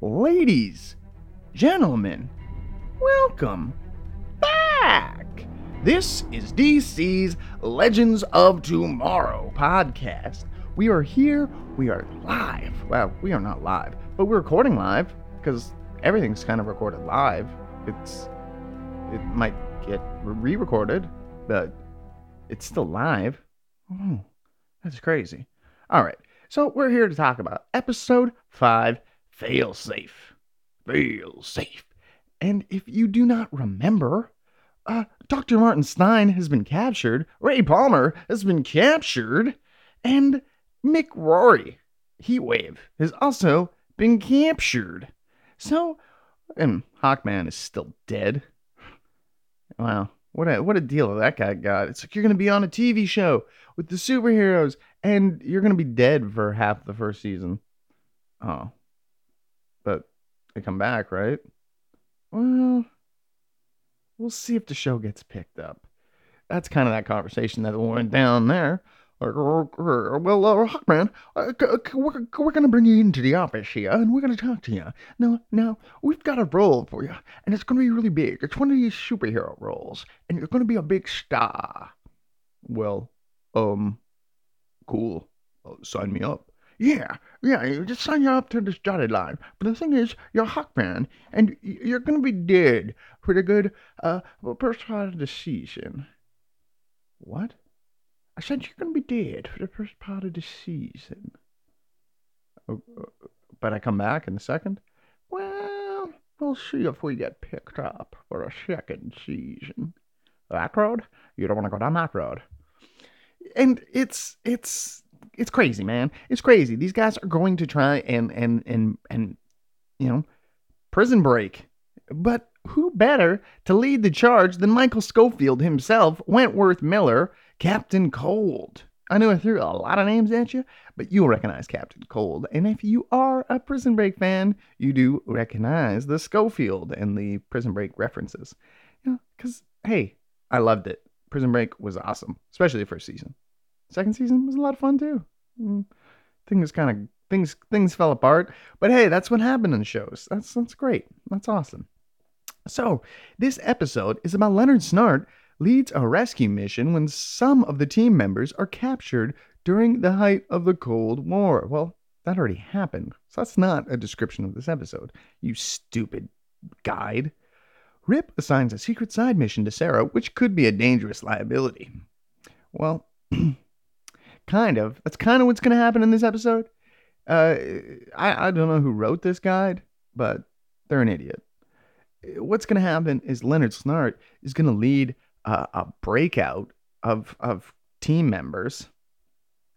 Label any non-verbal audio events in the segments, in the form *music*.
ladies, gentlemen, welcome back. This is DC's Legends of Tomorrow podcast. We are here, we are live. Well, we are not live, but we're recording live because everything's kind of recorded live. It's it might get re-recorded, but it's still live. Oh, that's crazy. All right. So we're here to talk about episode 5, Fail Safe. Fail Safe. And if you do not remember, uh, Dr. Martin Stein has been captured, Ray Palmer has been captured, and Mick Rory, Heatwave, has also been captured. So, and Hawkman is still dead. Wow, what a what a deal that guy got. It's like you're gonna be on a TV show with the superheroes, and you're gonna be dead for half the first season. Oh, they come back, right? Well, we'll see if the show gets picked up. That's kind of that conversation that went down there. Well, uh, Hawkman, uh, we're, we're going to bring you into the office here and we're going to talk to you. Now, now, we've got a role for you and it's going to be really big. It's one of these superhero roles and you're going to be a big star. Well, um, cool. sign me up. Yeah, yeah, you just sign you up to this dotted line. But the thing is, you're Hawkman and you're to be dead for the good, uh, first part of the season. What? I said you're to be dead for the first part of the season. Oh, uh, but I come back in the second? Well, we'll see if we get picked up for a second season. That road? You don't want to go down that road. And it's it's it's crazy, man. It's crazy. These guys are going to try and and and and you know, prison break. But who better to lead the charge than Michael Schofield himself, Wentworth Miller, Captain Cold. I know I threw a lot of names at you, but you'll recognize Captain Cold. And if you are a Prison Break fan, you do recognize the Schofield and the Prison Break references. You know, because, hey, I loved it. Prison Break was awesome, especially the first season. Second season was a lot of fun too. Mm, things kind of things things fell apart, but hey, that's what happened in shows. That's that's great. That's awesome. So this episode is about Leonard Snart leads a rescue mission when some of the team members are captured during the height of the Cold War. Well, that already happened, so that's not a description of this episode, you stupid guide. Rip assigns a secret side mission to Sarah, which could be a dangerous liability. Well, *clears throat* kind of. That's kind of what's going to happen in this episode. Uh, I, I don't know who wrote this guide, but they're an idiot. What's going to happen is Leonard Snart is going to lead a breakout of of team members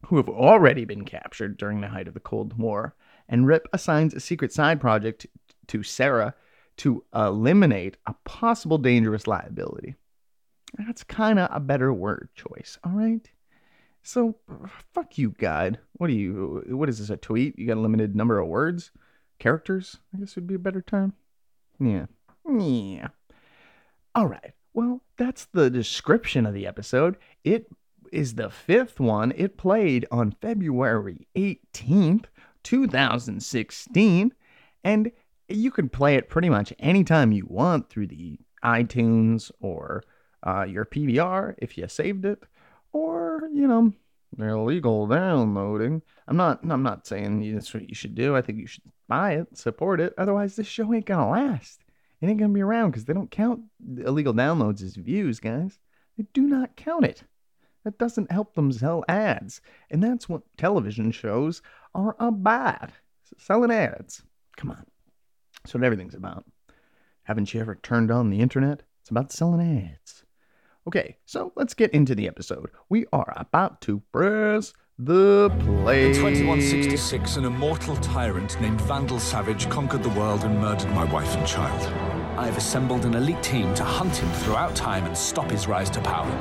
who have already been captured during the height of the Cold War, and Rip assigns a secret side project to Sarah to eliminate a possible dangerous liability. That's kind of a better word choice, all right? So, fuck you, God. What are you? What is this? A tweet? You got a limited number of words, characters? I guess would be a better term. Yeah, yeah. All right. Well, that's the description of the episode. It is the fifth one. It played on February 18th, 2016. And you can play it pretty much anytime you want through the iTunes or uh, your PVR if you saved it, or, you know, illegal downloading. I'm not I'm not saying that's what you should do. I think you should buy it, support it. Otherwise, this show ain't gonna last. It ain't gonna be around because they don't count illegal downloads as views, guys. They do not count it. That doesn't help them sell ads. And that's what television shows are about. Selling ads. Come on. That's what everything's about. Haven't you ever turned on the internet? It's about selling ads. Okay, so let's get into the episode. We are about to press the play. In 2166, an immortal tyrant named Vandal Savage conquered the world and murdered my wife and child. I have assembled an elite team to hunt him throughout time and stop his rise to power.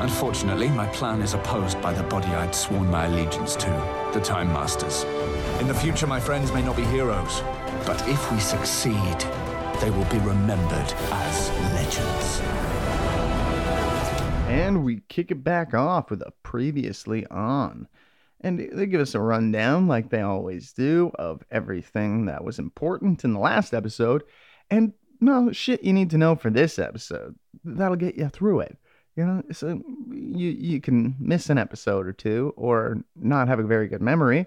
Unfortunately, my plan is opposed by the body I'd sworn my allegiance to, the Time Masters. In the future, my friends may not be heroes, but if we succeed, they will be remembered as legends. And we kick it back off with a previously on. And they give us a rundown, like they always do, of everything that was important in the last episode. And no shit you need to know for this episode. That'll get you through it. You know, so you you can miss an episode or two or not have a very good memory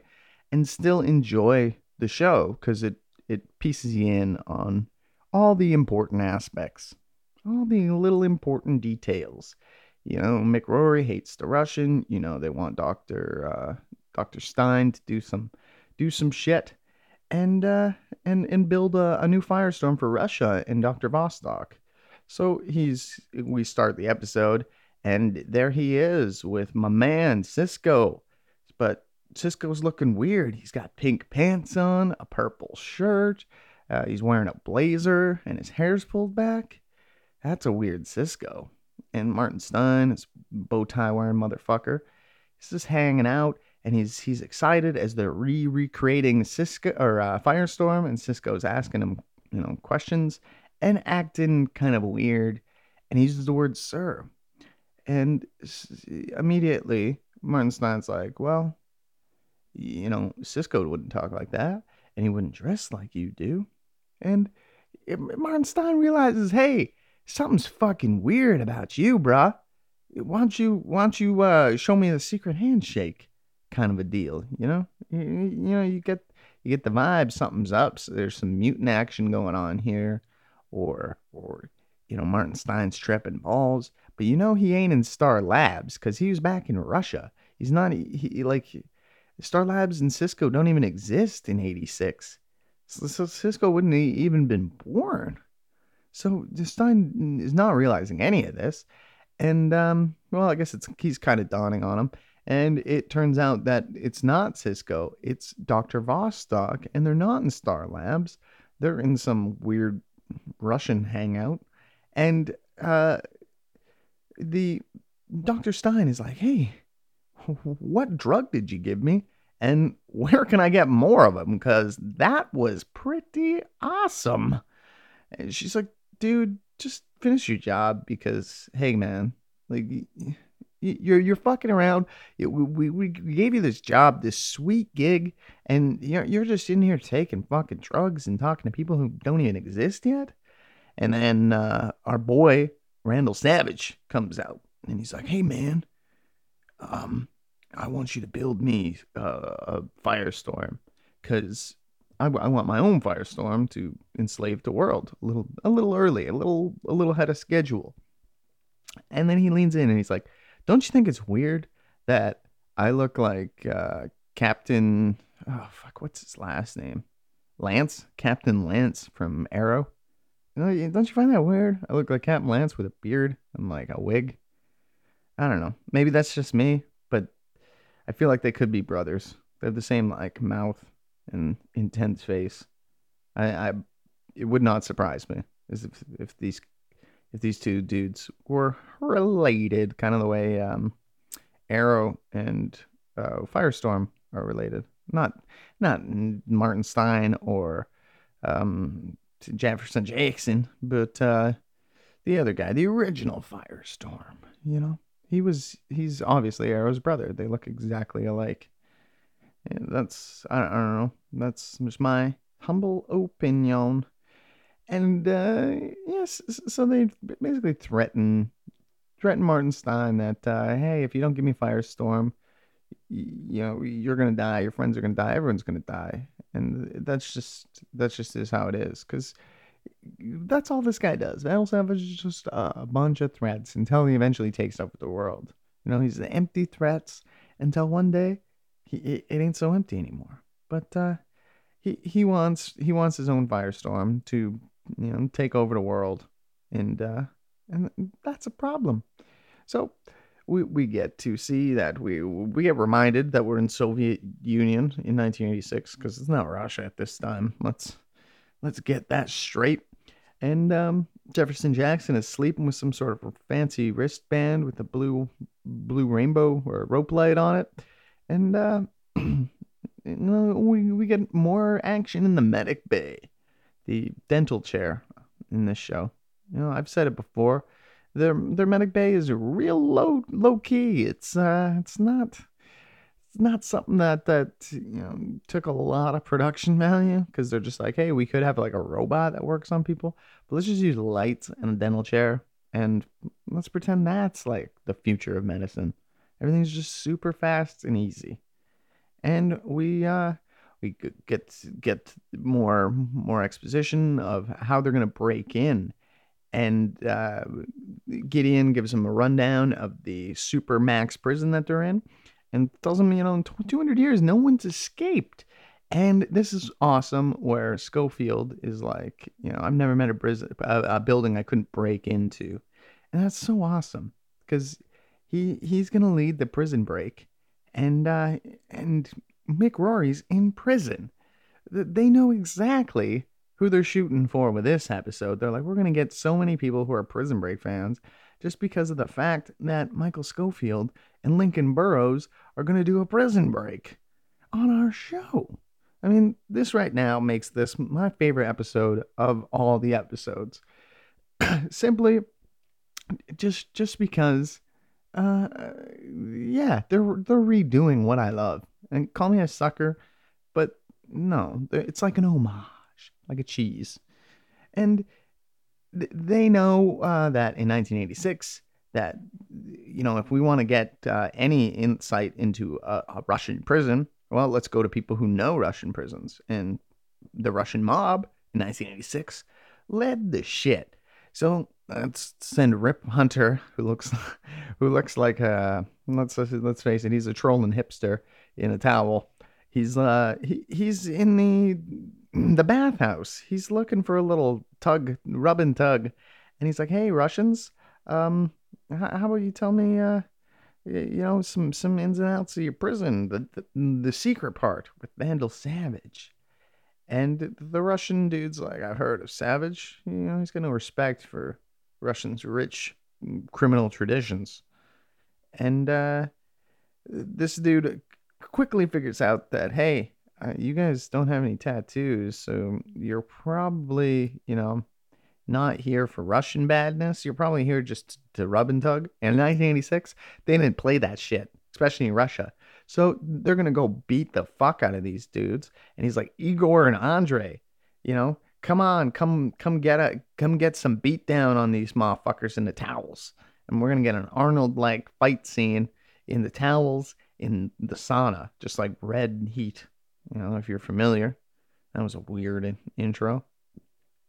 and still enjoy the show because it it pieces you in on all the important aspects, all the little important details. You know, Mick Rory hates the Russian. You know, they want Doctor uh, Doctor Stein to do some do some shit and uh, and and build a, a new firestorm for Russia and Doctor Vostok. So he's we start the episode and there he is with my man Cisco, But Cisco's looking weird. He's got pink pants on, a purple shirt. Uh, he's wearing a blazer and his hair's pulled back. That's a weird Cisco. And Martin Stein, his bow tie wearing motherfucker, he's just hanging out and he's he's excited as they're re recreating Cisco or uh, Firestorm, and Cisco's asking him you know questions and acting kind of weird, and he uses the word "sir," and immediately Martin Stein's like, "Well, you know, Cisco wouldn't talk like that, and he wouldn't dress like you do," and Martin Stein realizes, "Hey, something's fucking weird about you, bruh. Why don't you why don't you uh, show me the secret handshake?" kind of a deal, you know. You, you know, you get you get the vibe something's up. So there's some mutant action going on here or or you know Martin Stein's tripping balls, but you know he ain't in Star Labs because he was back in Russia. He's not he, he like Star Labs and Cisco don't even exist in '86. So, so Cisco wouldn't even been born. So Stein is not realizing any of this, and um, well, I guess it's he's kind of dawning on him. And it turns out that it's not Cisco, it's Dr. Vostok, and they're not in Star Labs. They're in some weird Russian hangout. And uh, the Dr. Stein is like, hey, what drug did you give me? And where can I get more of them? Because that was pretty awesome. And she's like, dude, just finish your job because, hey, man, like, you're you're fucking around. We, we, gave you this job, this sweet gig, and you're you're just in here taking fucking drugs and talking to people who don't even exist yet. And then uh, our boy Vandal Savage comes out, and he's like, "Hey man, um, I want you to build me uh, a firestorm, cause I, I want my own firestorm to enslave the world a little a little early, a little a little ahead of schedule." And then he leans in and he's like don't you think it's weird that I look like uh, Captain? Oh fuck, what's his last name? Lance, Captain Lance from Arrow. Don't you find that weird? I look like Captain Lance with a beard and like a wig. I don't know. Maybe that's just me, but I feel like they could be brothers. They have the same like mouth and intense face. I, I it would not surprise me if if these if these two dudes were related, kind of the way um, Arrow and uh, Firestorm are related. Not not Martin Stein or um, Jefferson Jackson, but uh, the other guy, the original Firestorm. You know, he was he's obviously Arrow's brother. They look exactly alike. And that's I I don't know. That's just my humble opinion. And uh, yes, so they basically threaten threaten Martin Stein that uh, hey, if you don't give me Firestorm, you know you're gonna die. Your friends are gonna die. Everyone's gonna die, and that's just that's just is how it is. Because that's all this guy does. Vandal Savage is just a bunch of threats until he eventually takes over the world. You know, he's the empty threats until one day he, it, it ain't so empty anymore. But uh, he he wants he wants his own firestorm to you know take over the world, and uh, and that's a problem. So we we get to see that we we get reminded that we're in Soviet Union in 1986 because it's not Russia at this time. Let's let's get that straight. And um, Jefferson Jackson is sleeping with some sort of fancy wristband with a blue blue rainbow or rope light on it, and uh, *clears throat* you know, we we get more action in the medic bay the dental chair in this show. You know, I've said it before. Their their medic bay is real low low key. It's uh it's not it's not something that that you know took a lot of production value because they're just like, hey, we could have like a robot that works on people, but let's just use lights and a dental chair and let's pretend that's like the future of medicine. Everything's just super fast and easy, and we uh we get get more more exposition of how they're gonna break in and uh, Gideon gives him a rundown of the super max prison that they're in and tells him, you know, in 200 years, no one's escaped. And this is awesome where Schofield is like, you know, I've never met a, prison, a, a building I couldn't break into. And that's so awesome because he he's to lead the prison break. And, uh, and Mick Rory's in prison. They know exactly who they're shooting for with this episode. They're like, we're to get so many people who are Prison Break fans just because of the fact that Michael Schofield and Lincoln Burrows are to do a prison break on our show. I mean, this right now makes this my favorite episode of all the episodes. *clears throat* Simply just just because uh yeah, they're they're redoing what I love. And call me a sucker, but no, it's like an homage like a cheese. And th- they know uh, that in 1986, that you know, if we want to get uh, any insight into a, a Russian prison, well, let's go to people who know Russian prisons. And the Russian mob in 1986 led the shit. So let's send Rip Hunter, who looks *laughs* who looks like a let's let's face it, he's a trolling hipster in a towel. He's uh he, he's in the *clears throat* the bathhouse. He's looking for a little tug, rub and tug, and he's like, "Hey, Russians, um, how, how about you tell me, uh, you know, some some ins and outs of your prison, the the, the secret part with Vandal Savage." And the Russian dude's like, "I've heard of Savage. You know, he's got no respect for Russians' rich criminal traditions." And uh, this dude quickly figures out that, hey, uh, you guys don't have any tattoos, so you're probably, you know, not here for Russian badness. You're probably here just to rub and tug. And in 1986, they didn't play that shit, especially in Russia. So they're gonna go beat the fuck out of these dudes. And he's like, Igor and Andre, you know, come on, come come get a come get some beat down on these motherfuckers in the towels. And we're gonna get an Arnold like fight scene in the towels in the sauna, just like red heat. Don't know if you're familiar. That was a weird intro.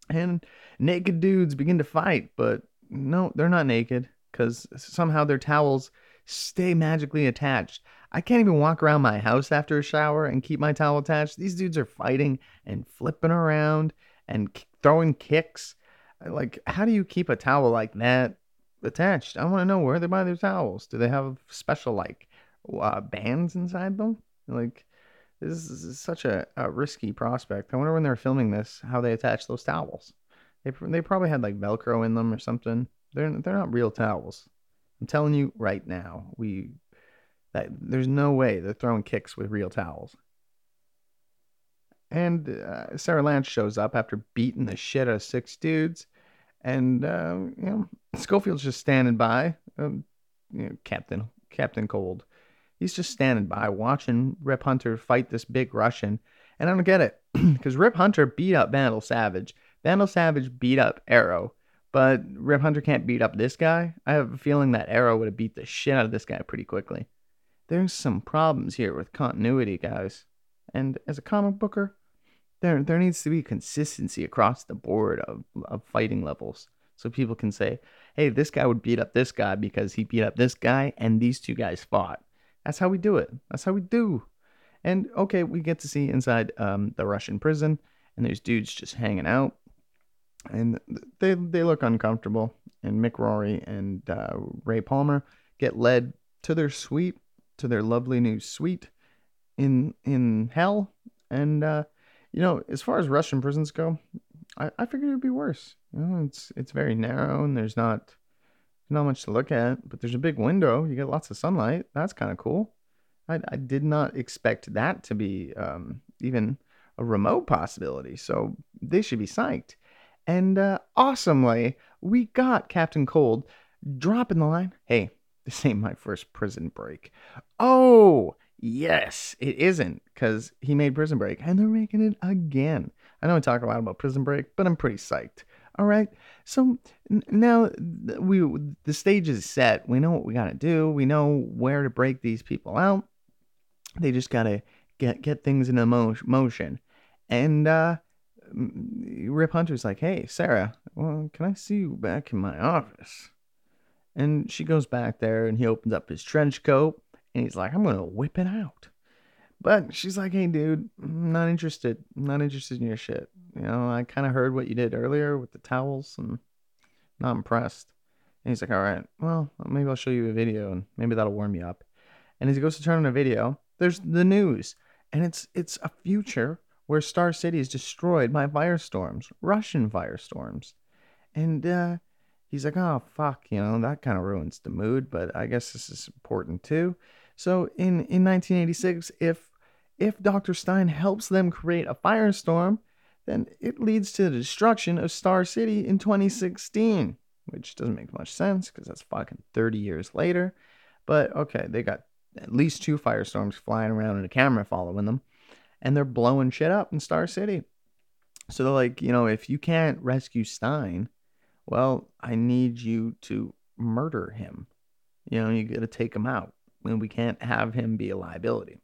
And naked dudes begin to fight, but no, they're not naked because somehow their towels stay magically attached. I can't even walk around my house after a shower and keep my towel attached. These dudes are fighting and flipping around and throwing kicks. Like, how do you keep a towel like that attached? I want to know where they buy their towels. Do they have special like uh, bands inside them? Like, this is such a, a risky prospect. I wonder when they're filming this how they attach those towels. They they probably had like Velcro in them or something. They're they're not real towels. I'm telling you right now, we that there's no way they're throwing kicks with real towels. And uh, Sarah Lance shows up after beating the shit out of six dudes, and uh, you know Schofield's just standing by. Um, you know, Captain Captain Cold He's just standing by watching Rip Hunter fight this big Russian. And I don't get it *clears throat* because Rip Hunter beat up Vandal Savage. Vandal Savage beat up Arrow, but Rip Hunter can't beat up this guy. I have a feeling that Arrow would have beat the shit out of this guy pretty quickly. There's some problems here with continuity, guys. And as a comic booker, there there needs to be consistency across the board of, of fighting levels. So people can say, hey, this guy would beat up this guy because he beat up this guy and these two guys fought. That's how we do it. That's how we do. And okay, we get to see inside um, the Russian prison, and there's dudes just hanging out, and they they look uncomfortable. And Mick Rory and uh, Ray Palmer get led to their suite, to their lovely new suite in in hell. And uh, you know, as far as Russian prisons go, I, I figured it'd be worse. You know, it's it's very narrow, and there's not not much to look at, but there's a big window. You get lots of sunlight. That's kind of cool. I, I did not expect that to be um, even a remote possibility. So they should be psyched. And uh, awesomely, we got Captain Cold dropping the line. Hey, this ain't my first prison break. Oh, Yes, it isn't because he made Prison Break and they're making it again. I know I talk a lot about Prison Break, but I'm pretty psyched. All right. So now we the stage is set. We know what we got to do. We know where to break these people out. They just got to get get things in mo- motion. And uh Mm, Rip Hunter's like, "Hey, Sarah, well, can I see you back in my office?" And she goes back there and he opens up his trench coat and he's like, I'm to whip it out. But she's like, hey, dude, I'm not interested. I'm not interested in your shit. You know, I kind of heard what you did earlier with the towels and not impressed. And he's like, all right, well, maybe I'll show you a video and maybe that'll warm you up. And as he goes to turn on a video, there's the news. And it's it's a future where Star City is destroyed by firestorms, Russian firestorms. And uh, he's like, oh, fuck, you know, that kind of ruins the mood, but I guess this is important too. So in, in 1986, if if Dr. Stein helps them create a firestorm, then it leads to the destruction of Star City in 2016, which doesn't make much sense because that's fucking 30 years later. But okay, they got at least two firestorms flying around and a camera following them, and they're blowing shit up in Star City. So they're like, you know, if you can't rescue Stein, well, I need you to murder him. You know, you got to take him out and we can't have him be a liability.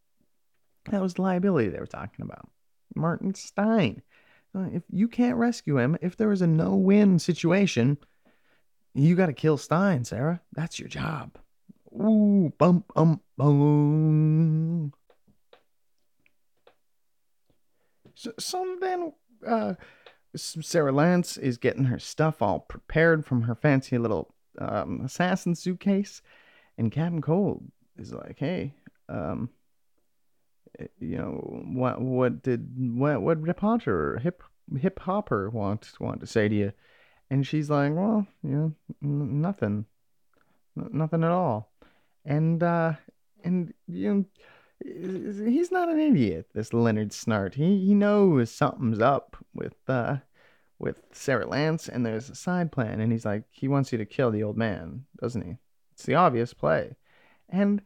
That was the liability they were talking about. Martin Stein. Uh, If you can't rescue him, if there is a no win situation, you got to kill Stein, Sarah. That's your job. Ooh, bum, bum, bum. So, then, uh, Sarah Lance is getting her stuff all prepared from her fancy little um, assassin suitcase, and Captain Cold is like, "Hey, um, eh, you know what? What did what what Rip Hunter Hip Hip Hopper want want to say to you?" And she's like, "Well, you know, n- nothing, N- nothing at all." And uh, and you know, he's not an idiot. This Leonard Snart. He he knows something's up with uh with Sarah Lance, and there's a side plan. And he's like, he wants you to kill the old man, doesn't he? It's the obvious play. And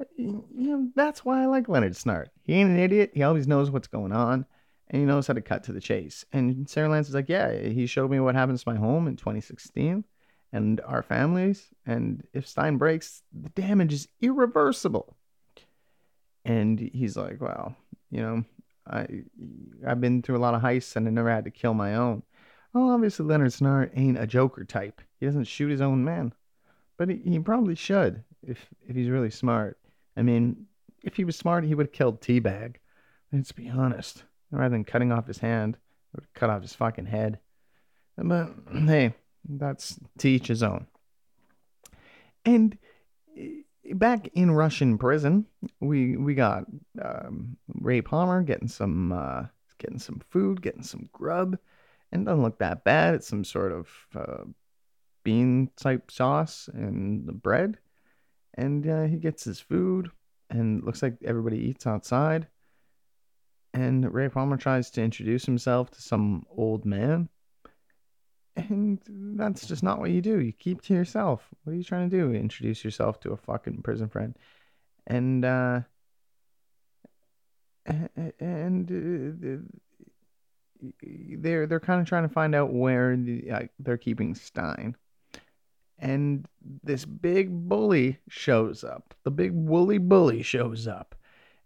uh, you know that's why I like Leonard Snart. He ain't an idiot. He always knows what's going on, and he knows how to cut to the chase. And Sarah Lance is like, yeah, he showed me what happens to my home in 2016 and our families. And if Stein breaks, the damage is irreversible. And he's like, well, you know, I I've been through a lot of heists and I never had to kill my own. Well, obviously Leonard Snart ain't a Joker type. He doesn't shoot his own men, but he, he probably should if if he's really smart. I mean, if he was smart, he would have killed T-Bag. Let's be honest. Rather than cutting off his hand, would cut off his fucking head. But *clears throat* hey, that's to each his own. And back in Russian prison, we we got um, Ray Palmer getting some uh, getting some food, getting some grub, and doesn't look that bad. It's some sort of uh, bean type sauce and the bread, and uh, he gets his food, and looks like everybody eats outside. And Ray Palmer tries to introduce himself to some old man. And that's just not what you do. You keep to yourself. What are you trying to do? Introduce yourself to a fucking prison friend. And uh and uh, they're they're kind of trying to find out where the, uh, they're keeping Stein. And this big bully shows up. The big woolly bully shows up.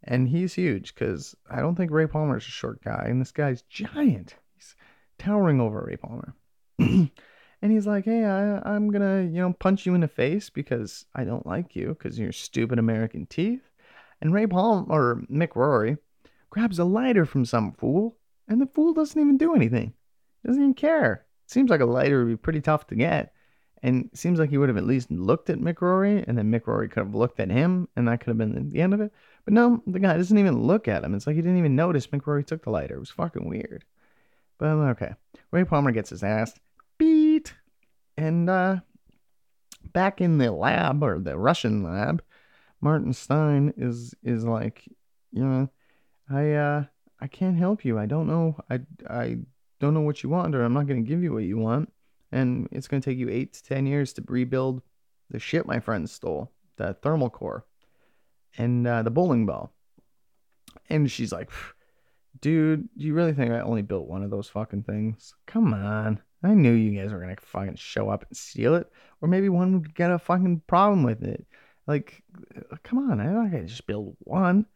And he's huge because I don't think Ray Palmer's a short guy. And this guy's giant. He's towering over Ray Palmer. *clears throat* and he's like, hey, I, I'm to, you know, punch you in the face because I don't like you because of your stupid American teeth. And Ray Palmer, or Mick Rory, grabs a lighter from some fool. And the fool doesn't even do anything. Doesn't even care. Seems like a lighter would be pretty tough to get. And seems like he would have at least looked at Mick Rory, and then Mick Rory could have looked at him, and that could have been the end of it. But no, the guy doesn't even look at him. It's like he didn't even notice Mick Rory took the lighter. It was fucking weird. But um, okay. Ray Palmer gets his ass beat. And uh back in the lab or the Russian lab, Martin Stein is is like, you know, I uh I can't help you. I don't know I I don't know what you want or I'm not going to give you what you want and it's going to take you 8 to 10 years to rebuild the shit my friends stole, the thermal core. and uh, the bowling ball. And she's like, dude, do you really think I only built one of those fucking things? Come on. I knew you guys were gonna fucking show up and steal it, or maybe one would get a fucking problem with it. Like, uh, come on, I'm not gonna just build one.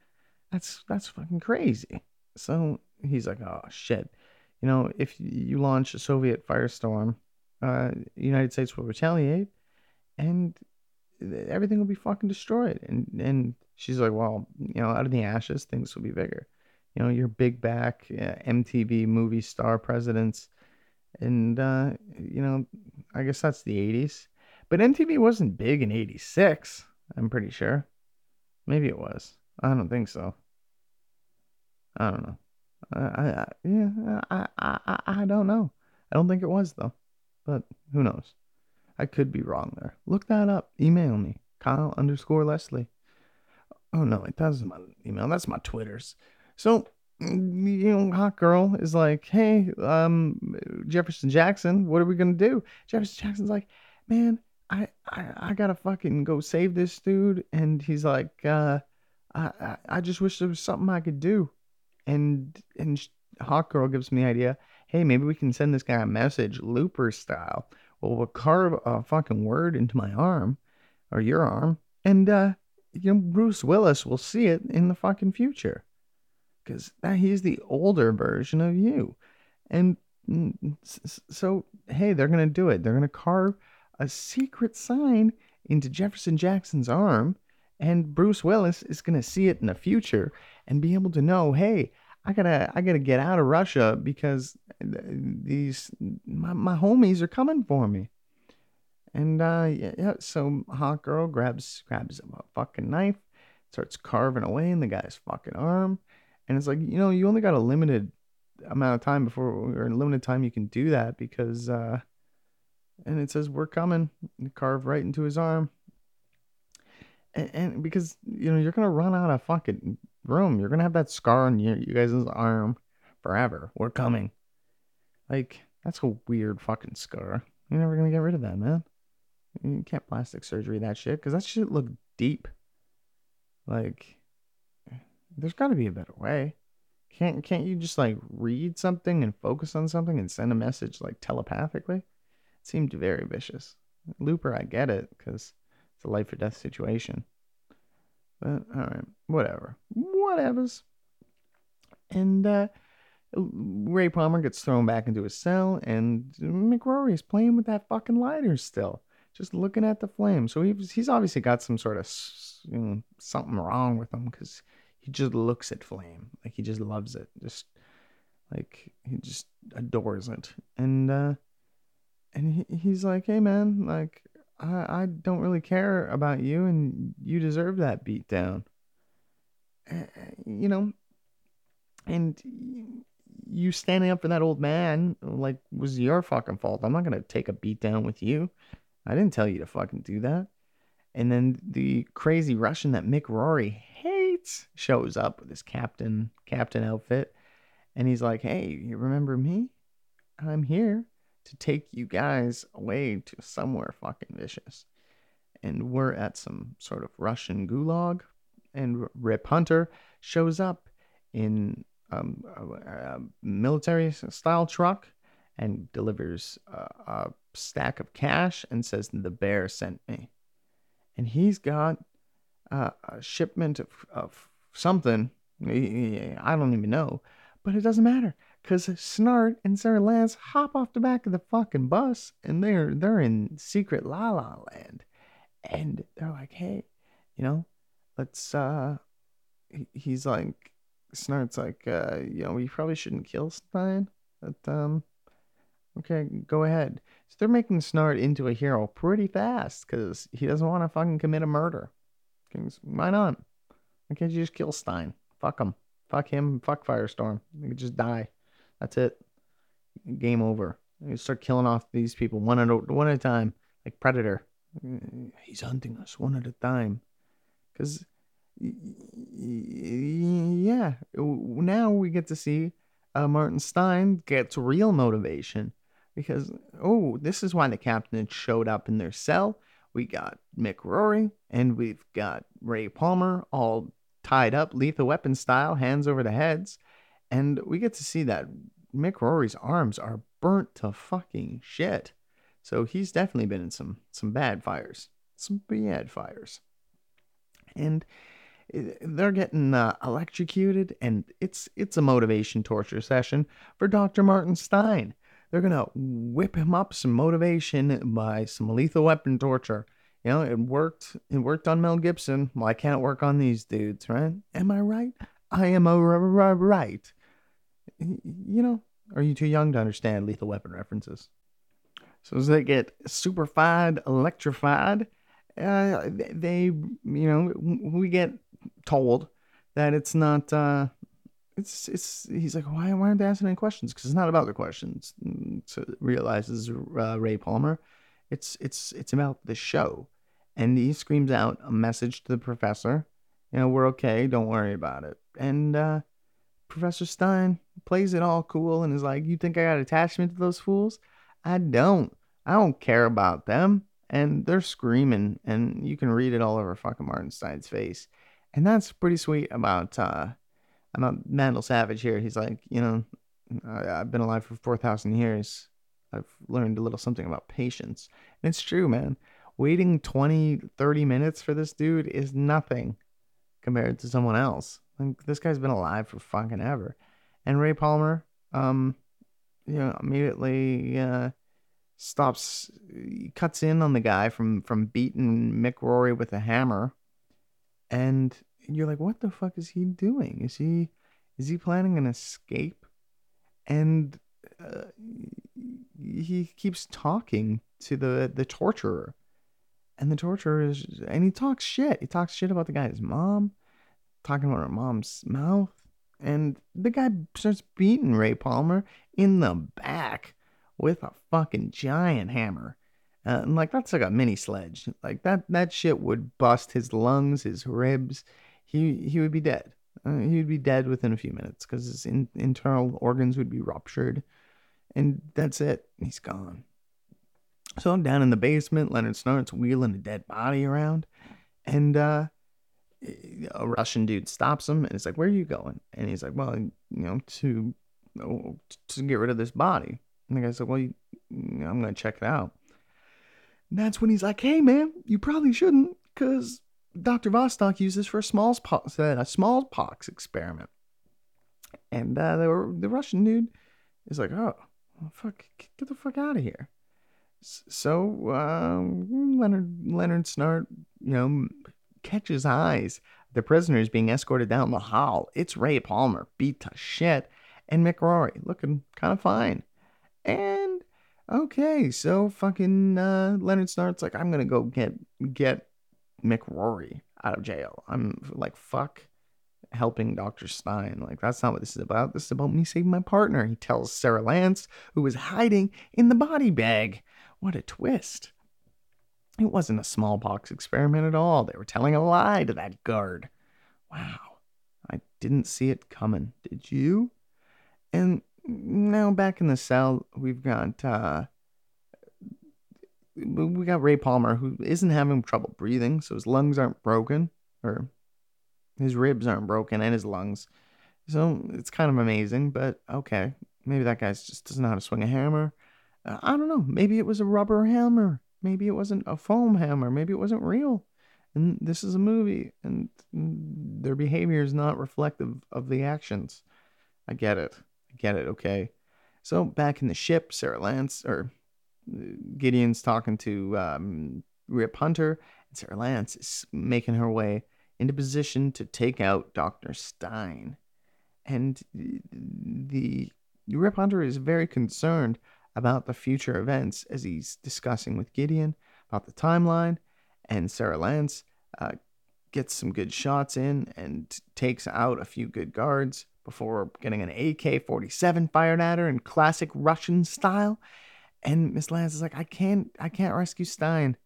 That's that's fucking crazy. So he's like, oh shit, you know, if you launch a Soviet firestorm, uh, United States will retaliate, and everything will be fucking destroyed. And and she's like, well, you know, out of the ashes, things will be bigger. You know, your big back uh, MTV movie star presidents and uh, you know, I guess that's the '80s. But MTV wasn't big in '86. I'm pretty sure. Maybe it was. I don't think so. I don't know. I, I yeah, I, I I don't know. I don't think it was though. But who knows? I could be wrong there. Look that up. Email me. Kyle underscore Leslie. Oh no, it doesn't my email. That's my Twitter's. So you know, hot girl is like, hey, um, Jefferson Jackson, what are we gonna do? Jefferson Jackson's like, man, I, I, I gotta fucking go save this dude, and he's like, uh, I, I, I just wish there was something I could do, and and hot girl gives me the idea, hey, maybe we can send this guy a message, Looper style. Well, we'll carve a fucking word into my arm, or your arm, and uh, you know, Bruce Willis will see it in the fucking future because he's the older version of you. And mm, so, hey, they're going to do it. They're going to carve a secret sign into Jefferson Jackson's arm, and Bruce Willis is going to see it in the future and be able to know, hey, I gotta, I gotta get out of Russia because these my, my homies are coming for me. And uh, yeah, yeah, so hot girl grabs grabs a fucking knife, starts carving away in the guy's fucking arm, and it's like, you know, you only got a limited amount of time before or a limited time you can do that because uh and it says we're coming. Carved right into his arm. And, and, because you know you're gonna run out of fucking room. You're gonna have that scar on you, you guys' arm forever. We're coming. Like that's a weird fucking scar. You're never gonna get rid of that man. You can't plastic surgery that shit because that shit look deep. Like there's got to be a better way. Can't can't you just like read something and focus on something and send a message like telepathically? It seemed very vicious. Looper, I get it because it's a life or death situation. But all right, whatever, whatever's. And uh, Ray Palmer gets thrown back into his cell, and Mick Rory is playing with that fucking lighter still, just looking at the flame. So he's he's obviously got some sort of you know, something wrong with him because he just looks at flame. Like he just loves it. Just like he just adores it. And uh and he, he's like hey man like I, I don't really care about you and you deserve that beat down. Uh, you know? And you standing up for that old man like was your fucking fault. I'm not gonna take a beat down with you. I didn't tell you to fucking do that. And then the crazy russian that mick rory shows up with his captain captain outfit and he's like, "Hey, you remember me? I'm here to take you guys away to somewhere fucking vicious." And we're at some sort of Russian gulag and Rip Hunter shows up in um, a, a military style truck and delivers a, a stack of cash and says the bear sent me. And he's got uh, a shipment of, of something. I don't even know. But it doesn't matter. Because Snart and Sarah Lance hop off the back of the fucking bus and they're they're in secret La La Land. And they're like, hey, you know, let's uh he's like Snart's like, uh, you know, we probably shouldn't kill Stein. But um okay, go ahead. So they're making Snart into a hero pretty fast because he doesn't want to fucking commit a murder. Why not? Why can't you just kill Stein? Fuck him. Fuck him. Fuck Firestorm. You just die. That's it. Game over. You start killing off these people one at a, one at a time, like Predator. He's hunting us one at a time. Because, yeah, now we get to see uh, Martin Stein gets real motivation. Because, oh, this is why the captain showed up in their cell we got Mick Rory, and we've got Ray Palmer all tied up, lethal weapon style, hands over the heads. And we get to see that Mick Rory's arms are burnt to fucking shit. So he's definitely been in some some bad fires, some bad fires, and they're getting uh, electrocuted, and it's it's a motivation torture session for Dr. Martin Stein. They're gonna whip him up some motivation by some lethal weapon torture. You know, it worked. It worked on Mel Gibson. Why can't work on these dudes, right? Am I right? I am a right. You know, are you too young to understand lethal weapon references? So as they get superfied, electrified, uh, they, you know, we get told that it's not, uh, it's, it's, he's like, why, why aren't they asking any questions? Because it's not about the questions. So realizes uh, Ray Palmer, it's, it's, it's about the show. And he screams out a message to the professor, you know, we're okay, don't worry about it. And, uh, Professor Stein plays it all cool and is like, You think I got attachment to those fools? I don't. I don't care about them. And they're screaming, and you can read it all over fucking Martin Stein's face. And that's pretty sweet about uh about Vandal Savage here. He's like, you know, I've been alive for 4,000 years. I've learned a little something about patience. And it's true, man. Waiting 20, 30 minutes for this dude is nothing compared to someone else. Like, this guy's been alive for fucking ever. And Ray Palmer, um, you know, immediately uh, stops, cuts in on the guy from from beating Mick Rory with a hammer, and you're like, what the fuck is he doing? Is he is he planning an escape? And uh, he keeps talking to the the torturer, and the torturer is, and he talks shit. He talks shit about the guy's mom, talking about her mom's mouth and the guy starts beating Ray Palmer in the back with a fucking giant hammer. Uh, and like that's like a mini sledge. Like that that shit would bust his lungs, his ribs. He he would be dead. Uh, he would be dead within a few minutes because his in, internal organs would be ruptured, and that's it. He's gone. So I'm down in the basement. Leonard starts wheeling a dead body around, and uh, a Russian dude stops him and it's like, "Where are you going?" And he's like, "Well, you know, to to get rid of this body." And the guy's like, "Well, you, I'm gonna check it out." And that's when he's like, "Hey, man, you probably shouldn't, because Doctor Vostok used this for a smallpox a smallpox experiment." And uh, the the Russian dude is like, "Oh, fuck, get the fuck out of here." So um, Leonard Leonard Snart, you know, catches eyes. The prisoner is being escorted down the hall. It's Ray Palmer, beat to shit, and Mick Rory looking kind of fine. And okay, so fucking uh, Leonard Snart's like, I'm gonna go get get Mick Rory out of jail. I'm like, fuck helping Dr. Stein. Like, that's not what this is about. This is about me saving my partner. He tells Sarah Lance, who was hiding in the body bag. What a twist. It wasn't a smallpox experiment at all. They were telling a lie to that guard. Wow. I didn't see it coming. Did you? And now back in the cell, we've got uh we got Ray Palmer who isn't having trouble breathing, so his lungs aren't broken or his ribs aren't broken and his lungs. So it's kind of amazing, but okay. Maybe that guy just doesn't know how to swing a hammer. Uh, I don't know. Maybe it was a rubber hammer. Maybe it wasn't a foam hammer. Maybe it wasn't real. And this is a movie, and their behavior is not reflective of the actions. I get it. I get it. Okay. So back in the ship, Sarah Lance or Gideon's talking to um, Rip Hunter, and Sarah Lance is making her way into position to take out Doctor Stein. And the Rip Hunter is very concerned about the future events as he's discussing with Gideon about the timeline. And Sarah Lance uh, gets some good shots in and takes out a few good guards before getting an AK 47 fired at her in classic Russian style. And Miss Lance is like, I can't, I can't rescue Stein.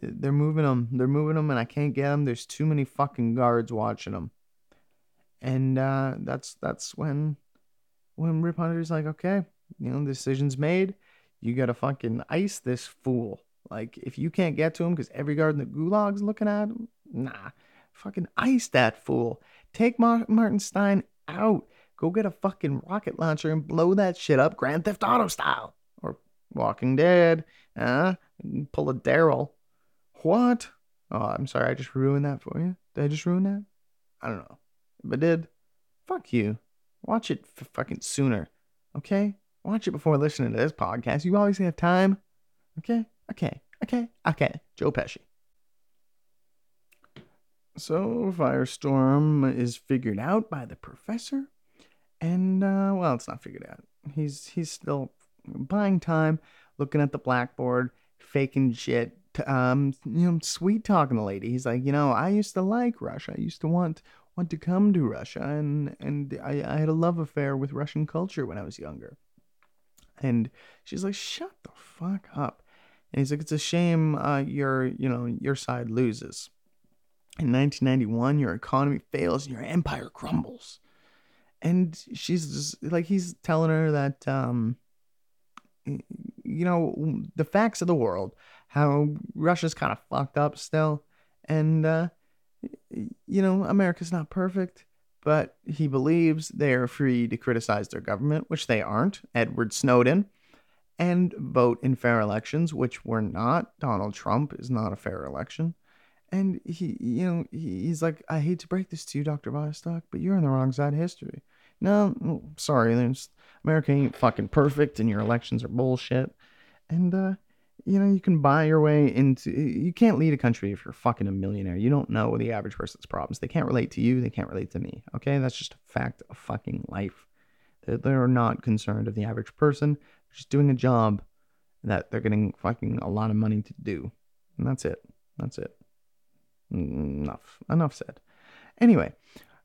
They're moving him. They're moving him, and I can't get him. There's too many fucking guards watching him. And uh, that's that's when when Rip Hunter's like, okay, you know, decision's made. You gotta fucking ice this fool. Like, if you can't get to him because every guard in the gulag's looking at him, nah. Fucking ice that fool. Take Mar- Martin Stein out. Go get a fucking rocket launcher and blow that shit up Grand Theft Auto style. Walking Dead. Uh, pull a Daryl. What? Oh, I'm sorry. I just ruined that for you. Did I just ruin that? I don't know. If I did, fuck you. Watch it f- fucking sooner. Okay? Watch it before listening to this podcast. You always have time. Okay? Okay. Okay. Okay. Joe Pesci. So Firestorm is figured out by the professor, and uh, well, it's not figured out. He's he's still buying time, looking at the blackboard, faking shit, um, you know, sweet talking the lady. He's like, you know, I used to like Russia. I used to want want to come to Russia, and and I, I had a love affair with Russian culture when I was younger. And she's like, shut the fuck up. And he's like, it's a shame uh, your you know your side loses. In 1991, your economy fails and your empire crumbles. And she's just like, he's telling her that, um, you know, the facts of the world, how Russia's kind of fucked up still. And, uh, you know, America's not perfect, but he believes they are free to criticize their government, which they aren't. Edward Snowden. And vote in fair elections, which we're not. Donald Trump is not a fair election. And he, you know, he's like, I hate to break this to you, Dr. Vostok, but you're on the wrong side of history. No, sorry, there's America ain't fucking perfect and your elections are bullshit. And, uh, you know, you can buy your way into, you can't lead a country if you're fucking a millionaire. You don't know the average person's problems. They can't relate to you. They can't relate to me. Okay. That's just a fact of fucking life. They're, they're not concerned of the average person. They're just doing a job that they're getting fucking a lot of money to do. And that's it. That's it. Enough. Enough said. Anyway,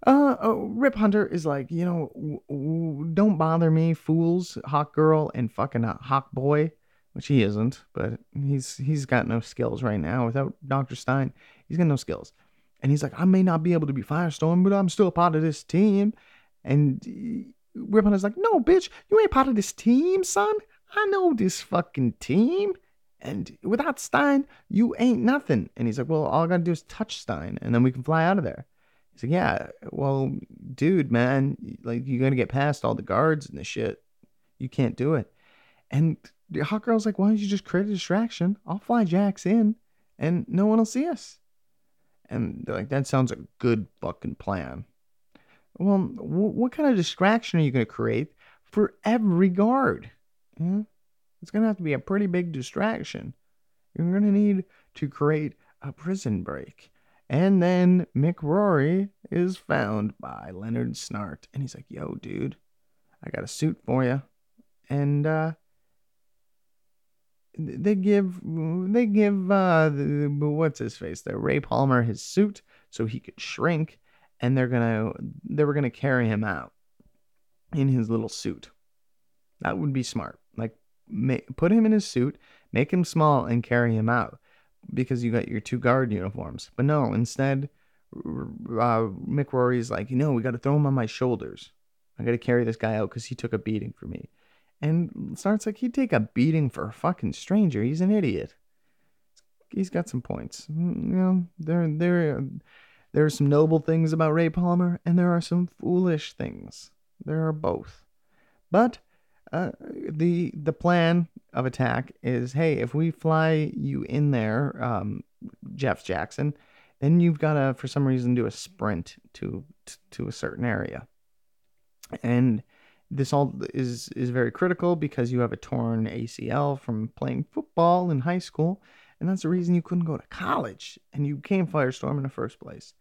uh, oh, Rip Hunter is like, you know, w- w- don't bother me, fools, hawk girl and fucking uh, hawk boy, which he isn't, but he's he's got no skills right now. Without Doctor Stein, he's got no skills. And he's like, I may not be able to be Firestorm, but I'm still a part of this team. And Rip Hunter's like, No, bitch, you ain't part of this team, son. I know this fucking team. And without Stein, you ain't nothing. And he's like, Well, all I gotta do is touch Stein, and then we can fly out of there. He's like, Yeah, well, dude, man, like you're gonna get past all the guards and the shit. You can't do it. And the hawk girl's like, Why don't you just create a distraction? I'll fly Jax in, and no one will see us. And they're like, That sounds a good fucking plan. Well, what kind of distraction are you gonna create for every guard? Yeah? It's to have to be a pretty big distraction. You're to need to create a prison break. And then Mick Rory is found by Leonard Snart. And he's like, yo, dude, I got a suit for you. And, uh, they give they give uh the, what's his face there? Ray Palmer his suit so he could shrink. And they're gonna they were gonna carry him out in his little suit. That would be smart. Like put him in his suit, make him small, and carry him out because you got your two guard uniforms. But no, instead, uh, Mick Rory's like, you know, we got to throw him on my shoulders. I got to carry this guy out because he took a beating for me. And starts like he'd take a beating for a fucking stranger. He's an idiot. He's got some points. Mm, you know, there there there are some noble things about Ray Palmer, and there are some foolish things. There are both. But uh, the the plan of attack is hey if we fly you in there um, jeff jackson then you've got to for some reason do a sprint to to a certain area. And this all is is very critical because you have a torn acl from playing football in high school and that's the reason you couldn't go to college and you came firestorm in the first place.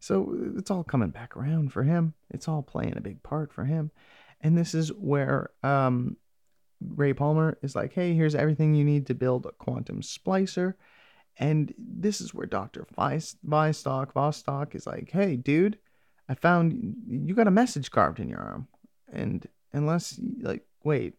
So it's all coming back around for him. It's all playing a big part for him and this is where um, Ray Palmer is like, hey, here's everything you need to build a quantum splicer. And this is where Dr. Vystock, Vostok is like, hey, dude, I found you got a message carved in your arm. And unless, like, wait,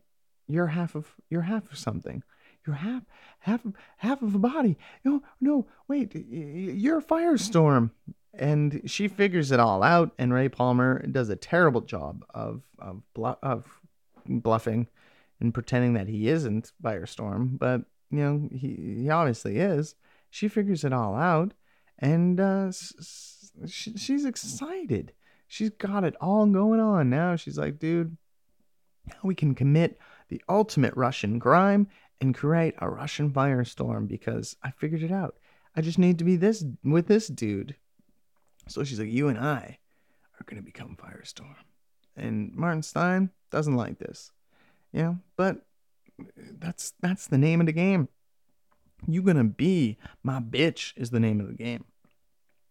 you're half of, you're half of something. You're half, half of, half of a body. No, no, wait, you're a firestorm and she figures it all out and ray palmer does a terrible job of of, of bluffing and pretending that he isn't firestorm but you know, he, he obviously is. She figures it all out, and uh, she, she's excited. She's got it all going on now. She's like, dude, now we can commit the ultimate Russian crime and create a Russian firestorm because I figured it out. I just need to be this with this dude. So she's like, you and I are gonna become Firestorm. And Martin Stein doesn't like this. You know, but that's that's the name of the game. You gonna be my bitch is the name of the game.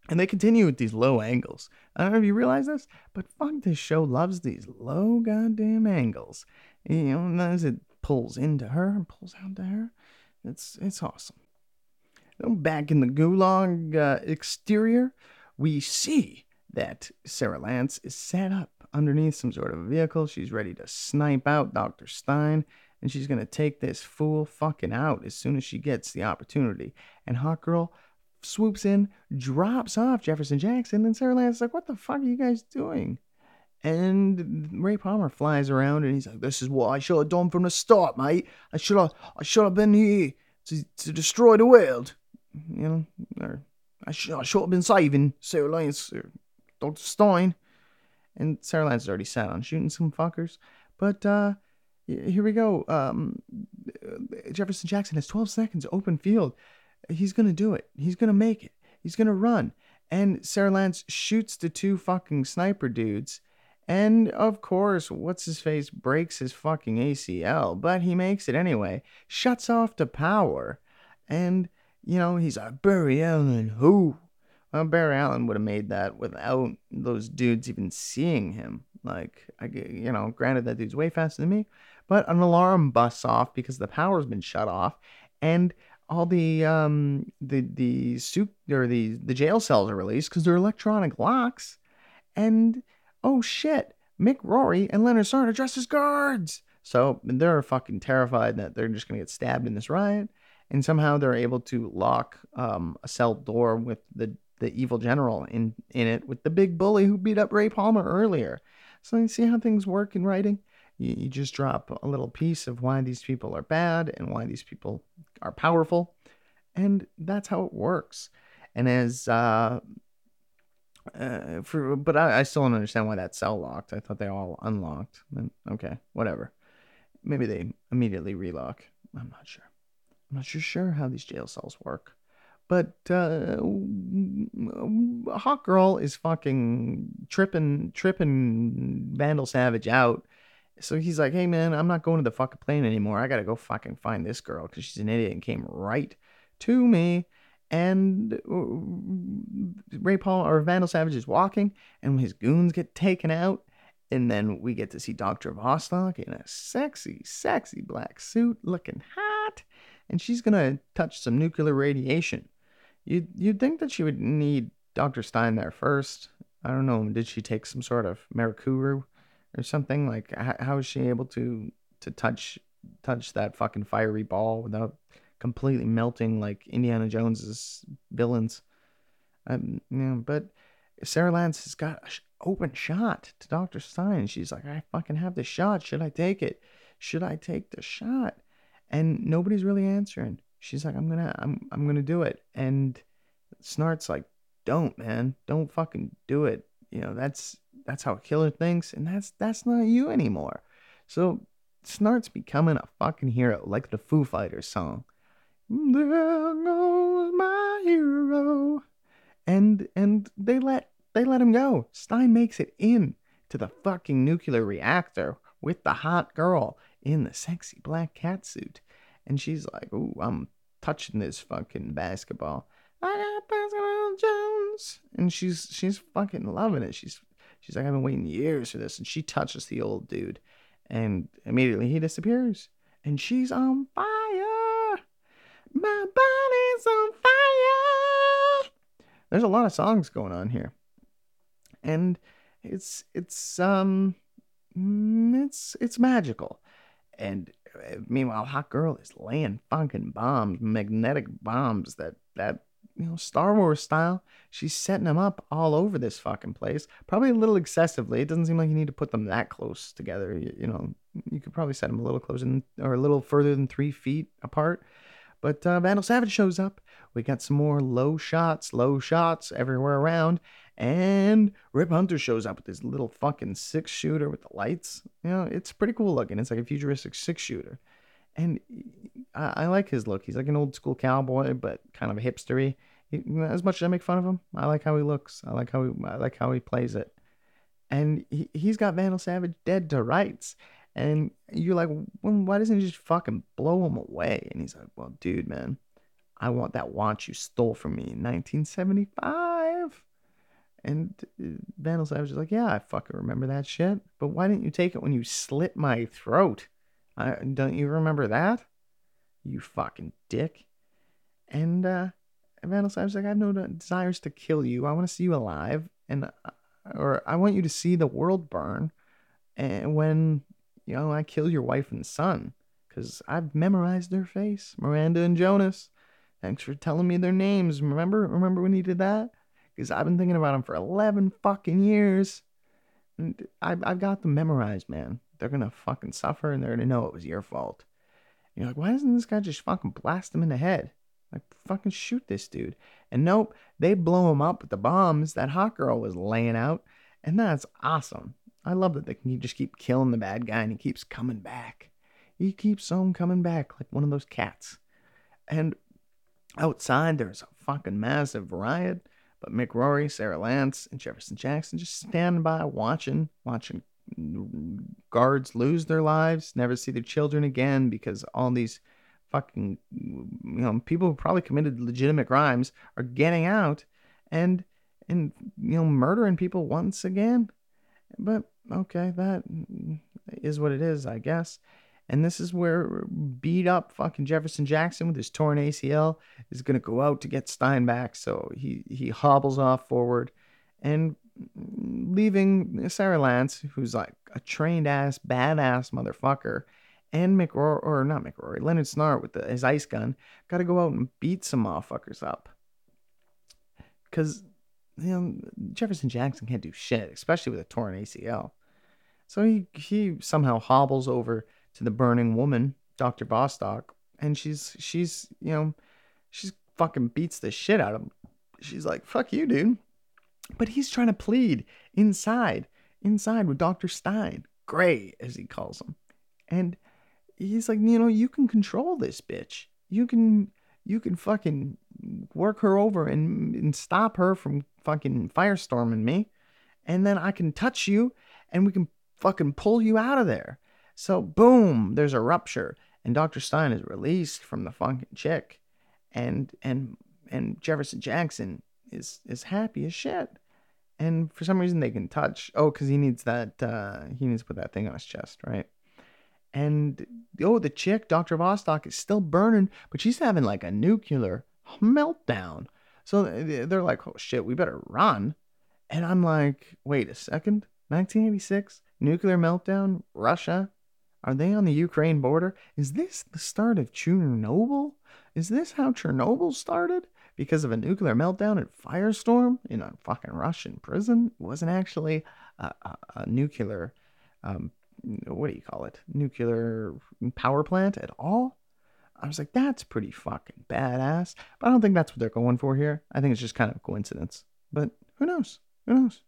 And they continue with these low angles. I don't know if you realize this, but fuck, this show loves these low goddamn angles. You know, as it pulls into her and pulls out to her, it's it's awesome. Back in the gulag uh, exterior, we see that Sarah Lance is set up underneath some sort of a vehicle. She's ready to snipe out Dr. Stein, and she's going to take this fool fucking out as soon as she gets the opportunity. And Hawk Girl swoops in, drops off Jefferson Jackson, and Sarah Lance is like, What the fuck are you guys doing? And Ray Palmer flies around and he's like, This is what I should have done from the start, mate. I should have I should have been here to, to destroy the world. You know, or I should, I should have been saving Sarah Lance Dr. Stein. And Sarah Lance is already set on shooting some fuckers. But uh, here we go. Um, Jefferson Jackson has 12 seconds open field. He's going to do it. He's going to make it. He's going to run. And Sarah Lance shoots the two fucking sniper dudes. And of course, what's his face breaks his fucking ACL, but he makes it anyway. Shuts off the power. And you know, he's like, Barry Allen, who? Well, Barry Allen would have made that without those dudes even seeing him. Like, I, you know, granted that dude's way faster than me, but an alarm busts off because the power's been shut off, and all the um the the suit or the the jail cells are released because they're electronic locks, and oh shit, Mick Rory and Leonard Snart are dressed as guards, so they're fucking terrified that they're just gonna get stabbed in this riot and somehow they're able to lock um, a cell door with the the evil general in in it with the big bully who beat up Ray Palmer earlier. So you see how things work in writing. You, you just drop a little piece of why these people are bad and why these people are powerful, and that's how it works. And as uh, uh, for but I, I still don't understand why that cell locked. I thought they all unlocked. Okay, whatever. Maybe they immediately relock. I'm not sure. I'm not sure how these jail cells work. But uh, Hawk Girl is fucking tripping, tripping Vandal Savage out. So he's like, "Hey man, I'm not going to the fucking plane anymore. I gotta go fucking find this girl because she's an idiot and came right to me." And Ray Paul or Vandal Savage is walking, and his goons get taken out. And then we get to see Dr. Vostok in a sexy, sexy black suit looking hot and she's gonna touch some nuclear radiation. You'd you'd think that she would need Dr. Stein there first. I don't know. Did she take some sort of Mercuru or something? Like how, how is she able to to touch touch that fucking fiery ball without completely melting like Indiana Jones's villains? Um, but Sarah Lance has got an open shot to Dr. Stein. She's like, I fucking have the shot. Should I take it? Should I take the shot? And nobody's really answering. She's like, I'm gonna, I'm, I'm gonna do it. And Snart's like, don't, man, don't fucking do it. You know, that's that's how a killer thinks, and that's that's not you anymore. So Snart's becoming a fucking hero, like the Foo Fighters song. There goes my hero, and and they let they let him go. Stein makes it in to the fucking nuclear reactor with the hot girl in the sexy black cat suit. And she's like, Ooh, I'm touching this fucking basketball. I got basketball Jones. And she's she's fucking loving it. She's she's like, I've been waiting years for this. And she touches the old dude. And immediately he disappears. And she's on fire. My body's on fire. There's a lot of songs going on here. And it's it's um it's it's magical. And uh, meanwhile, Hawk Girl is laying fucking bombs, magnetic bombs that that you know Star Wars style. She's setting them up all over this fucking place. Probably a little excessively. It doesn't seem like you need to put them that close together. You, you know, you could probably set them a little closer than, or a little further than three feet apart. But uh, Vandal Savage shows up. We got some more low shots, low shots everywhere around. And Rip Hunter shows up with his little fucking six shooter with the lights. You know, it's pretty cool looking. It's like a futuristic six shooter. And I, I like his look. He's like an old school cowboy, but kind of a hipstery. He, as much as I make fun of him, I like how he looks. I like how he, I like how he plays it. And he, he's got Vandal Savage dead to rights. And you're like, well, why doesn't he just fucking blow him away? And he's like, well, dude, man, I want that watch you stole from me in 1975. And uh, Vandal Savage is like, yeah, I fucking remember that shit. But why didn't you take it when you slit my throat? I, don't you remember that? You fucking dick. And uh, Vandal is like, I have no desires to kill you. I want to see you alive. And, uh, or I want you to see the world burn. And when you know, I kill your wife and son because I've memorized their face, Miranda and Jonas. Thanks for telling me their names. Remember, remember when you did that? Because I've been thinking about them for eleven fucking years, and I've I've got them memorized, man. They're gonna fucking suffer, and they're gonna know it was your fault. And you're like, why doesn't this guy just fucking blast him in the head? Like, fucking shoot this dude. And nope, they blow him up with the bombs that hawk girl was laying out, and that's awesome. I love that they can just keep killing the bad guy and he keeps coming back. He keeps on coming back like one of those cats. And outside, there's a fucking massive riot. But Mick Rory, Sarah Lance, and Jefferson Jackson just stand by watching, watching guards lose their lives, never see their children again because all these fucking, you know, people who probably committed legitimate crimes are getting out and, and, you know, murdering people once again. But okay, that is what it is, I guess. And this is where beat up fucking Jefferson Jackson with his torn ACL is going to go out to get Stein back. So he, he hobbles off forward and leaving Sarah Lance, who's like a trained ass, badass motherfucker, and Mick Rory, or not Mick Rory, Leonard Snart with the, his ice gun, got to go out and beat some motherfuckers up. Because you know, Jefferson Jackson can't do shit, especially with a torn ACL. So he he somehow hobbles over to the burning woman, Dr. Vostok, and she's she's you know, she's fucking beats the shit out of him. She's like, "Fuck you, dude." But he's trying to plead inside, inside with Dr. Stein, Gray as he calls him. And he's like, "You know, you can control this bitch. You can you can fucking work her over and, and stop her from fucking firestorming me. And then I can touch you and we can fucking pull you out of there. So boom, there's a rupture, and Dr. Stein is released from the fucking chick, and and and Jefferson Jackson is is happy as shit. And for some reason they can touch. Oh, because he needs that. Uh, he needs to put that thing on his chest, right? And oh, the chick, Dr. Vostok, is still burning, but she's having like a nuclear meltdown. So they're like, oh shit, we better run. And I'm like, wait a second, 1986 nuclear meltdown, Russia. Are they on the Ukraine border? Is this the start of Chernobyl? Is this how Chernobyl started? Because of a nuclear meltdown and firestorm in a fucking Russian prison? It wasn't actually a, a, a nuclear, um, what do you call it? Nuclear power plant at all? I was like, that's pretty fucking badass. But I don't think that's what they're going for here. I think it's just kind of a coincidence. But who knows? Who knows?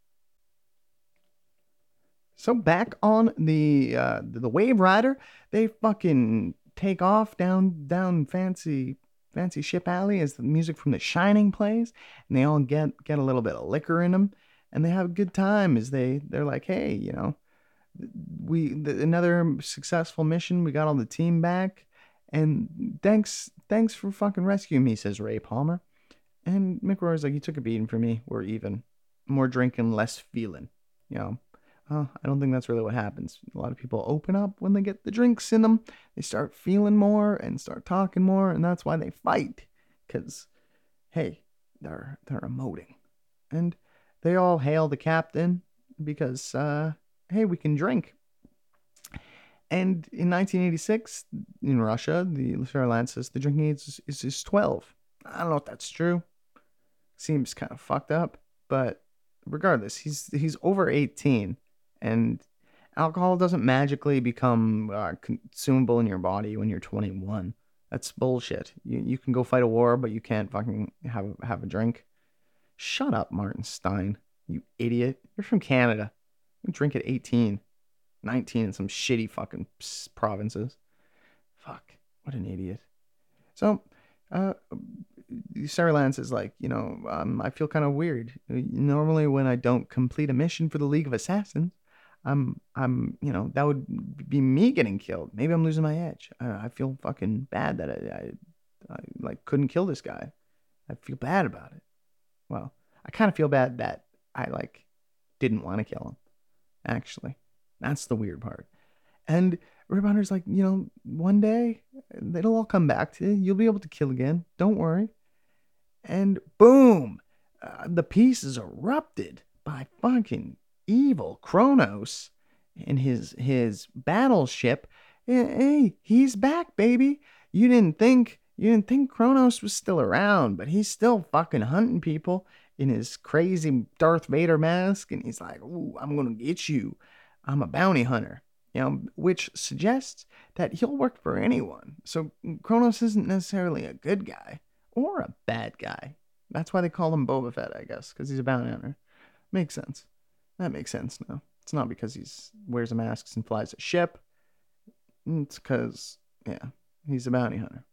So back on the uh, the Waverider, they fucking take off down down fancy fancy ship alley as the music from The Shining plays, and they all get get a little bit of liquor in them, and they have a good time as they they're like, hey, you know, we the, another successful mission. We got all the team back, and thanks thanks for fucking rescuing me, says Ray Palmer. And Mick Rory's like, you took a beating for me. We're even. More drinking, less feeling. You know, I don't think that's really what happens. A lot of people open up when they get the drinks in them. They start feeling more and start talking more, and that's why they fight. Cause, hey, they're they're emoting, and they all hail the captain because, uh, hey, we can drink. And in 1986, in Russia, the Sarah says the drinking age is, is, is 12. I don't know if that's true. Seems kind of fucked up, but regardless, he's he's over 18 and alcohol doesn't magically become uh, consumable in your body when you're 21. That's bullshit. You you can go fight a war, but you can't fucking have have a drink. Shut up, Martin Stein. You idiot. You're from Canada. You drink at 18, 19 in some shitty fucking provinces. Fuck. What an idiot. So, uh, Sarah Lance is like, you know, um, I feel kind of weird. Normally, when I don't complete a mission for the League of Assassins, I'm, I'm, you know, that would be me getting killed. Maybe I'm losing my edge. I, I feel fucking bad that I, I, I, like couldn't kill this guy. I feel bad about it. Well, I kind of feel bad that I like didn't want to kill him. Actually, that's the weird part. And Rip Hunter's like, you know, one day it'll all come back to you. You'll be able to kill again. Don't worry. And boom, uh, the piece is erupted by fucking evil Chronos and his his battleship. Hey, he's back, baby. You didn't think you didn't think Chronos was still around, but he's still fucking hunting people in his crazy Darth Vader mask, and he's like, "Ooh, I'm gonna get you. I'm a bounty hunter." You know, which suggests that he'll work for anyone. So Chronos isn't necessarily a good guy or a bad guy. That's why they call him Boba Fett, I guess, because he's a bounty hunter. Makes sense. That makes sense now. It's not because he's wears a mask and flies a ship. It's because yeah, he's a bounty hunter,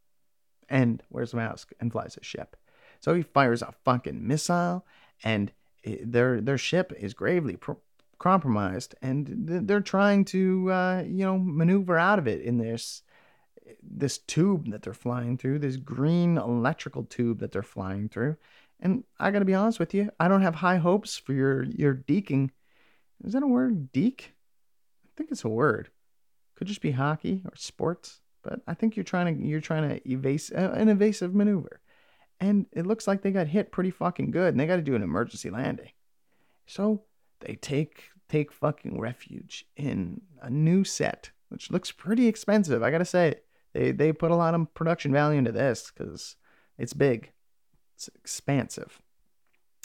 and wears a mask and flies a ship. So he fires a fucking missile, and their their ship is gravely pro- compromised, and they're trying to uh, you know maneuver out of it in this this tube that they're flying through, this green electrical tube that they're flying through. And I got to be honest with you, I don't have high hopes for your your deking. Is that a word? Deek? I think it's a word. Could just be hockey or sports, but I think you're trying to you're trying to evase uh, an evasive maneuver and it looks like they got hit pretty fucking good and they got to do an emergency landing. So they take take fucking refuge in a new set, which looks pretty expensive. I gotta say, they they put a lot of production value into this because it's big, it's expansive,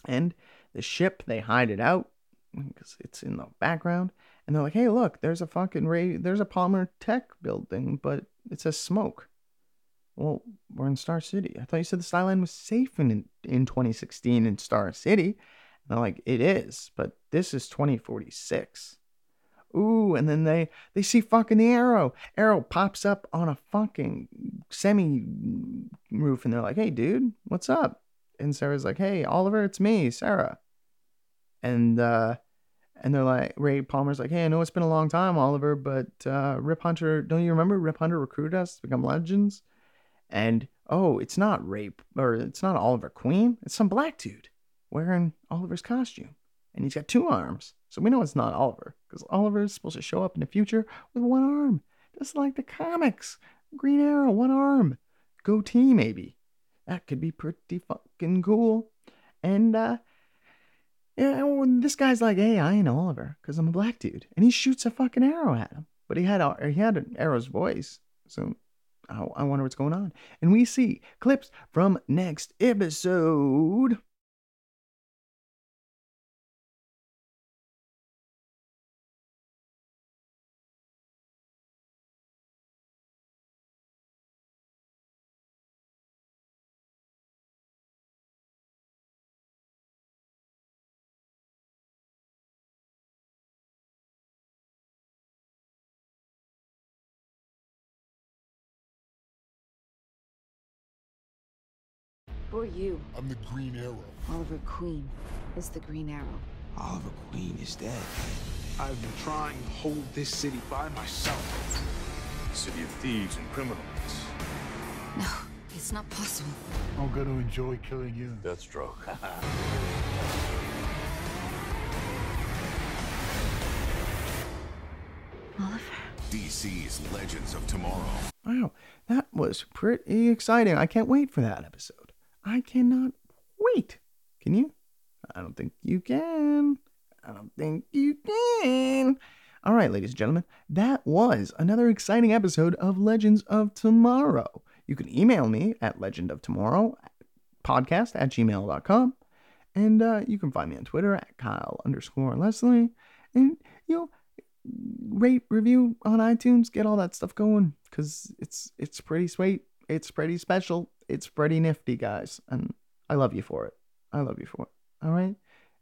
and the ship they hide it out because it's in the background, and they're like, hey, look, there's a fucking ray, there's a Palmer Tech building, but it says smoke. Well, we're in Star City. I thought you said the Skyline was safe in in 2016 in Star City. And I'm like, it is, but this is 2046. Ooh, and then they they see fucking the arrow. Arrow pops up on a fucking semi roof, and they're like, "Hey, dude, what's up?" And Sarah's like, "Hey, Oliver, it's me, Sarah." And uh, and they're like, Ray Palmer's like, "Hey, I know it's been a long time, Oliver, but uh, Rip Hunter, don't you remember Rip Hunter recruited us to become legends?" And oh, it's not rape or it's not Oliver Queen. It's some black dude wearing Oliver's costume. And he's got two arms. So we know it's not Oliver because Oliver is supposed to show up in the future with one arm, just like the comics. Green Arrow, one arm. Goatee, maybe. That could be pretty fucking cool. And, uh, yeah, this guy's like, hey, I ain't Oliver because I'm a black dude. And he shoots a fucking arrow at him. But he had, he had an arrow's voice. So I, I wonder what's going on. And we see clips from next episode. Who are you? I'm the Green Arrow. Oliver Queen is the Green Arrow. Oliver Queen is dead. I've been trying to hold this city by myself. City of thieves and criminals. No, it's not possible. I'm gonna enjoy killing you. Deathstroke. *laughs* Oliver. DC's Legends of Tomorrow. Wow, that was pretty exciting. I can't wait for that episode. I cannot wait. Can you? I don't think you can. I don't think you can. All right, ladies and gentlemen, that was another exciting episode of Legends of Tomorrow. You can email me at legendoftomorrow podcast at gmail.com. And uh, you can find me on Twitter at Kyle underscore Leslie. And, you know, rate, review on iTunes, get all that stuff going because it's it's pretty sweet. it's pretty special. It's pretty nifty, guys, and I love you for it. I love you for it. All right.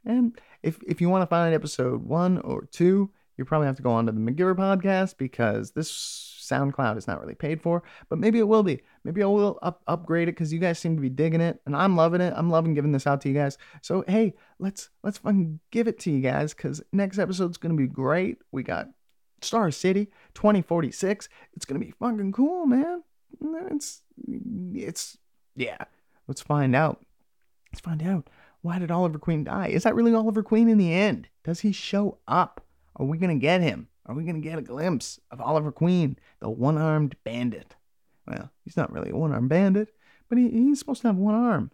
And if if you want to find episode one or two, you probably have to go on to the MacGyver podcast because this SoundCloud is not really paid for, but maybe it will be. Maybe I will up, upgrade it because you guys seem to be digging it, and I'm loving it. I'm loving giving this out to you guys. So hey, let's let's fucking give it to you guys because next episode's gonna be great. We got Star City 2046. It's gonna be fucking cool, man. It's it's yeah. Let's find out. Let's find out. Why did Oliver Queen die? Is that really Oliver Queen in the end? Does he show up? Are we gonna get him? Are we gonna get a glimpse of Oliver Queen, the one-armed bandit? Well, he's not really a one-armed bandit, but he, he's supposed to have one arm.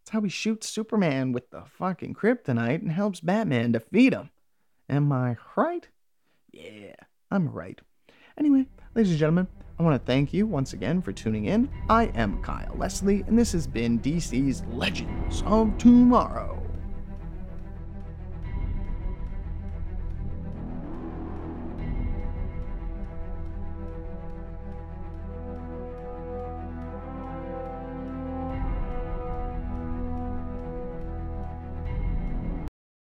That's how he shoots Superman with the fucking kryptonite and helps Batman defeat him. Am I right? Yeah, I'm right. Anyway, ladies and gentlemen, I want to thank you once again for tuning in. I am Kyle Leslie, and this has been DC's Legends of Tomorrow.